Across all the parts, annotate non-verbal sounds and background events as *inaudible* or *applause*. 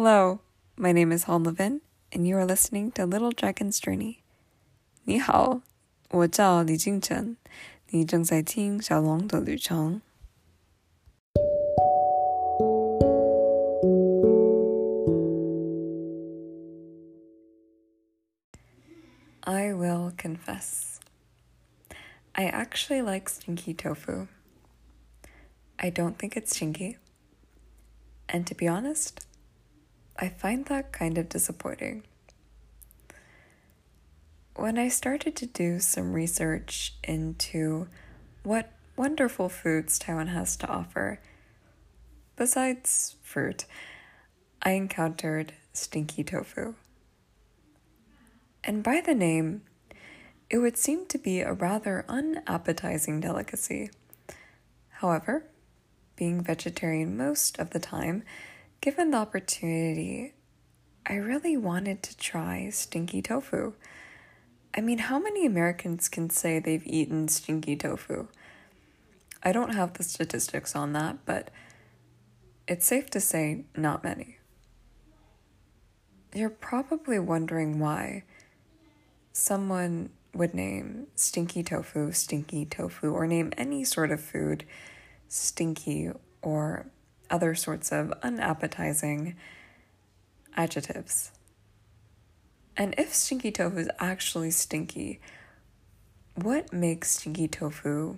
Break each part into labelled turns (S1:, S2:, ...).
S1: Hello, my name is Halden Levin, and you are listening to Little Dragon's Journey. 你好，我叫李敬晨，你正在听小龙的旅程。I will confess. I actually like stinky tofu. I don't think it's stinky. And to be honest, I find that kind of disappointing. When I started to do some research into what wonderful foods Taiwan has to offer, besides fruit, I encountered stinky tofu. And by the name, it would seem to be a rather unappetizing delicacy. However, being vegetarian most of the time, given the opportunity, I really wanted to try stinky tofu. I mean, how many Americans can say they've eaten stinky tofu? I don't have the statistics on that, but it's safe to say not many. You're probably wondering why someone would name stinky tofu stinky tofu or name any sort of food stinky or other sorts of unappetizing adjectives. And if stinky tofu is actually stinky, what makes stinky tofu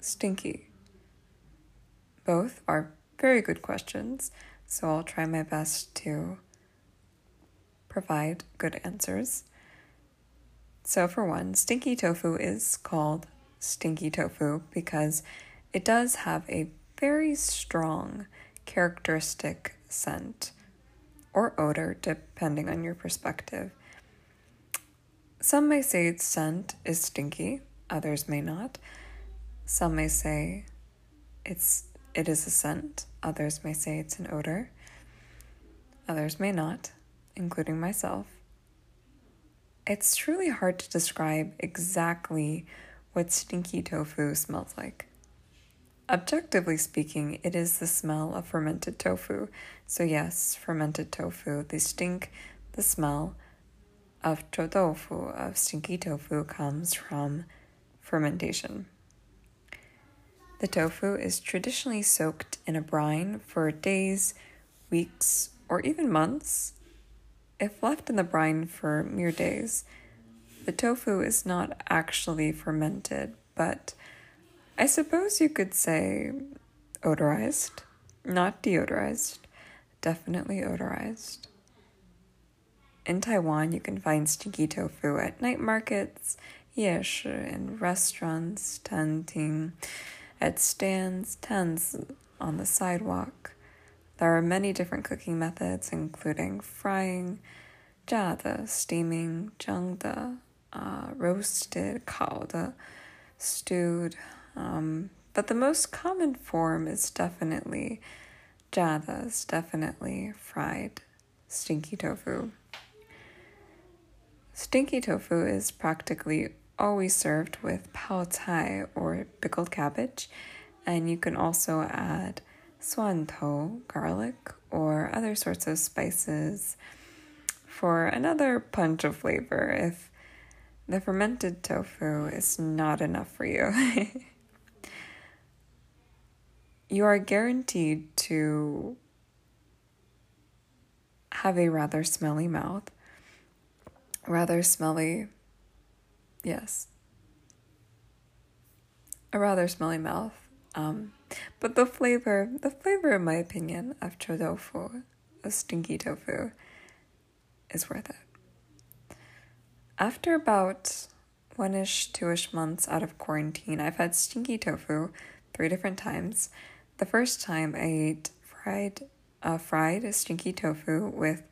S1: stinky? Both are very good questions, so I'll try my best to provide good answers. So, for one, stinky tofu is called stinky tofu because it does have a very strong characteristic scent or odor, depending on your perspective. Some may say its scent is stinky, others may not. Some may say it's it is a scent, others may say it's an odor. Others may not, including myself. It's truly hard to describe exactly what stinky tofu smells like. Objectively speaking, it is the smell of fermented tofu. So, yes, fermented tofu, the stink, the smell of tofu, of stinky tofu, comes from fermentation. The tofu is traditionally soaked in a brine for days, weeks, or even months if left in the brine for mere days, the tofu is not actually fermented, but I suppose you could say odorized, not deodorized, definitely odorized. In Taiwan, you can find stinky tofu at night markets, 夜市, in restaurants, 餐厅, at stands, tens on the sidewalk. There are many different cooking methods, including frying, 炸的, steaming, 蒸的, uh, roasted, 烤的, stewed, um, but the most common form is definitely 炸的, is definitely fried stinky tofu. Stinky tofu is practically always served with pao cai or pickled cabbage, and you can also add suantou, garlic, or other sorts of spices for another punch of flavor if the fermented tofu is not enough for you. *laughs* you are guaranteed to have a rather smelly mouth. Rather smelly, yes. A rather smelly mouth. Um, but the flavor, the flavor, in my opinion, of chou tofu, of stinky tofu, is worth it. After about one ish, two ish months out of quarantine, I've had stinky tofu three different times. The first time I ate fried, uh, fried stinky tofu with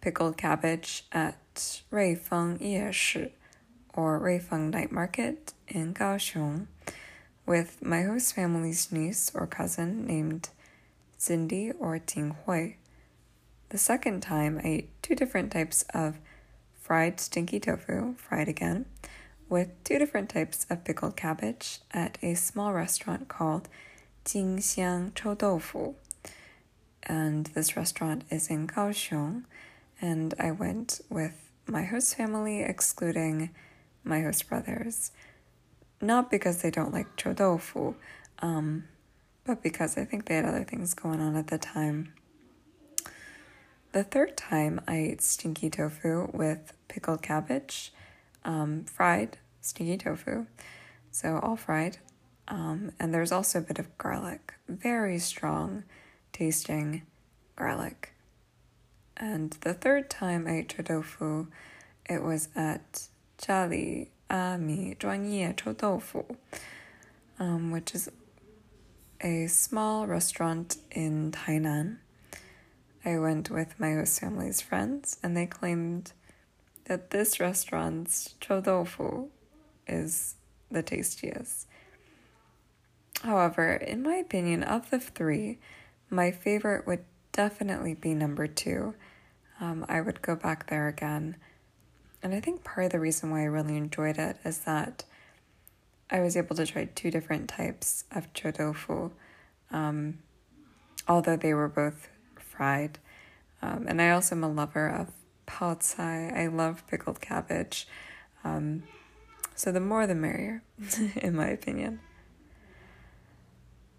S1: pickled cabbage at Ruifeng Yeshi or Ruifeng Night Market in Kaohsiung with my host family's niece or cousin named Cindy or Ting Hui. The second time, I ate two different types of fried stinky tofu, fried again, with two different types of pickled cabbage at a small restaurant called Jingxiang Chou Doufu. And this restaurant is in Kaohsiung. And I went with my host family, excluding my host brothers. Not because they don't like chou doufu, um, but because I think they had other things going on at the time. The third time I ate stinky tofu with pickled cabbage, um, fried stinky tofu, so all fried. Um, and there's also a bit of garlic, very strong tasting garlic. And the third time I ate tofu, it was at Jali Ami Zhuangye Chou Tofu, um, which is a small restaurant in Tainan. I went with my host family's friends, and they claimed that this restaurant's chou tofu is the tastiest. However, in my opinion, of the three, my favorite would definitely be number two. Um, I would go back there again. And I think part of the reason why I really enjoyed it is that I was able to try two different types of chou tofu, um, although they were both fried. Um, and I also am a lover of pao. I love pickled cabbage. Um, so the more the merrier, *laughs* in my opinion.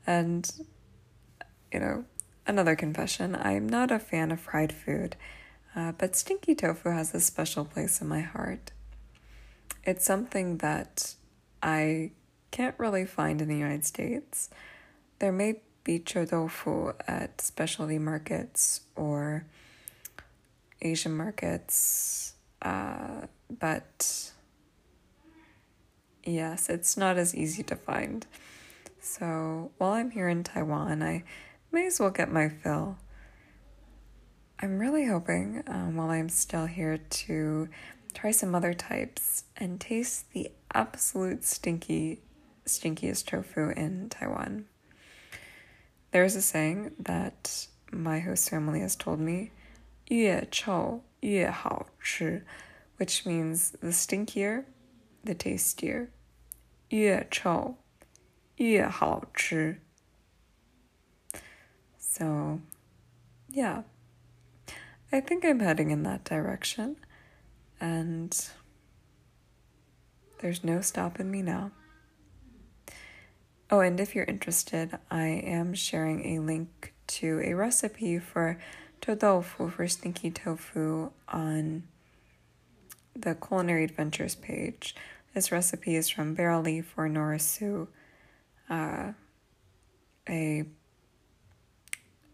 S1: And, you know, another confession I'm not a fan of fried food, uh, but stinky tofu has a special place in my heart. It's something that I can't really find in the United States. There may be chou tofu at specialty markets or Asian markets, uh, but yes, it's not as easy to find. So while I'm here in Taiwan, I may as well get my fill. I'm really hoping um, while I'm still here to try some other types and taste the absolute stinky, stinkiest tofu in Taiwan. There's a saying that my host family has told me, 越臭越好吃, which means the stinkier, the tastier. 越臭 越好吃. So, yeah. I think I'm heading in that direction. And there's no stopping me now. Oh, and if you're interested, I am sharing a link to a recipe for tofu for stinky tofu on the Culinary Adventures page. This recipe is from Barrel Leaf or Nora Sue, uh, a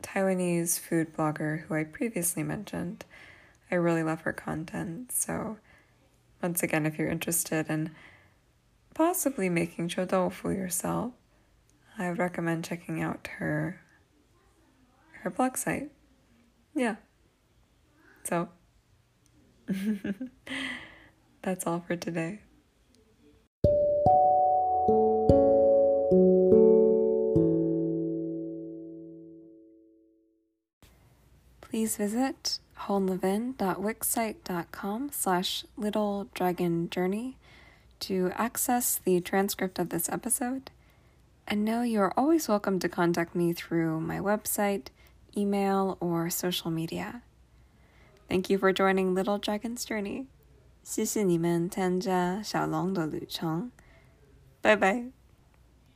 S1: Taiwanese food blogger who I previously mentioned. I really love her content. So, once again, if you're interested in possibly making chou tofu yourself, I would recommend checking out her her blog site. Yeah. So, *laughs* that's all for today. please visit haldenlevin.wixsite.com slash little dragon journey to access the transcript of this episode. And know you are always welcome to contact me through my website, email, or social media. Thank you for joining Little Dragon's Journey. 谢谢你们参加小龙的旅程，拜拜。